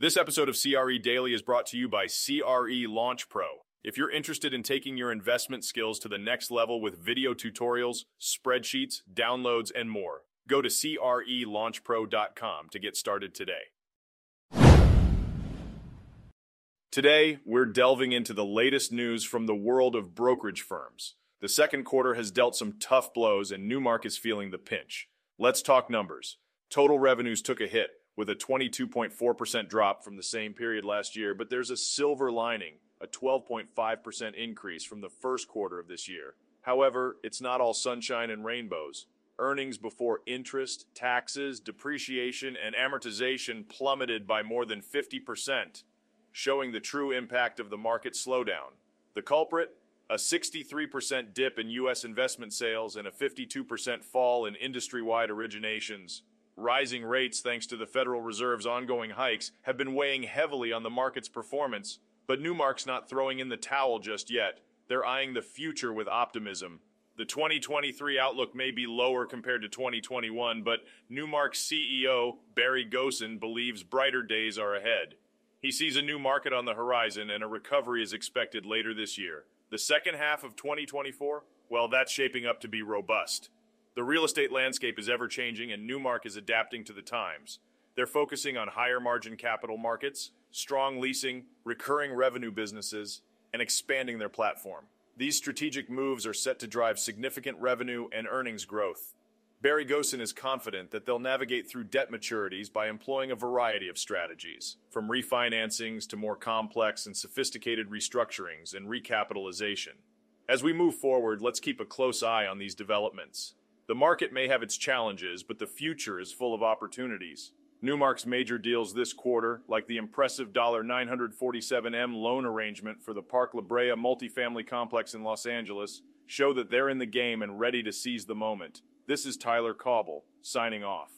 This episode of CRE Daily is brought to you by CRE Launch Pro. If you're interested in taking your investment skills to the next level with video tutorials, spreadsheets, downloads, and more, go to CRELaunchPro.com to get started today. Today, we're delving into the latest news from the world of brokerage firms. The second quarter has dealt some tough blows, and Newmark is feeling the pinch. Let's talk numbers. Total revenues took a hit, with a 22.4% drop from the same period last year, but there's a silver lining, a 12.5% increase from the first quarter of this year. However, it's not all sunshine and rainbows. Earnings before interest, taxes, depreciation, and amortization plummeted by more than 50%, showing the true impact of the market slowdown. The culprit? A 63% dip in U.S. investment sales and a 52% fall in industry wide originations. Rising rates, thanks to the Federal Reserve's ongoing hikes, have been weighing heavily on the market's performance. But Newmark's not throwing in the towel just yet. They're eyeing the future with optimism. The 2023 outlook may be lower compared to 2021, but Newmark's CEO, Barry Gosin, believes brighter days are ahead. He sees a new market on the horizon and a recovery is expected later this year. The second half of 2024, well, that's shaping up to be robust. The real estate landscape is ever changing, and Newmark is adapting to the times. They're focusing on higher margin capital markets, strong leasing, recurring revenue businesses, and expanding their platform. These strategic moves are set to drive significant revenue and earnings growth. Barry Gosin is confident that they'll navigate through debt maturities by employing a variety of strategies, from refinancings to more complex and sophisticated restructurings and recapitalization. As we move forward, let's keep a close eye on these developments. The market may have its challenges, but the future is full of opportunities. Newmark's major deals this quarter, like the impressive $947M loan arrangement for the Park La Brea multifamily complex in Los Angeles, show that they're in the game and ready to seize the moment. This is Tyler Cauble, signing off.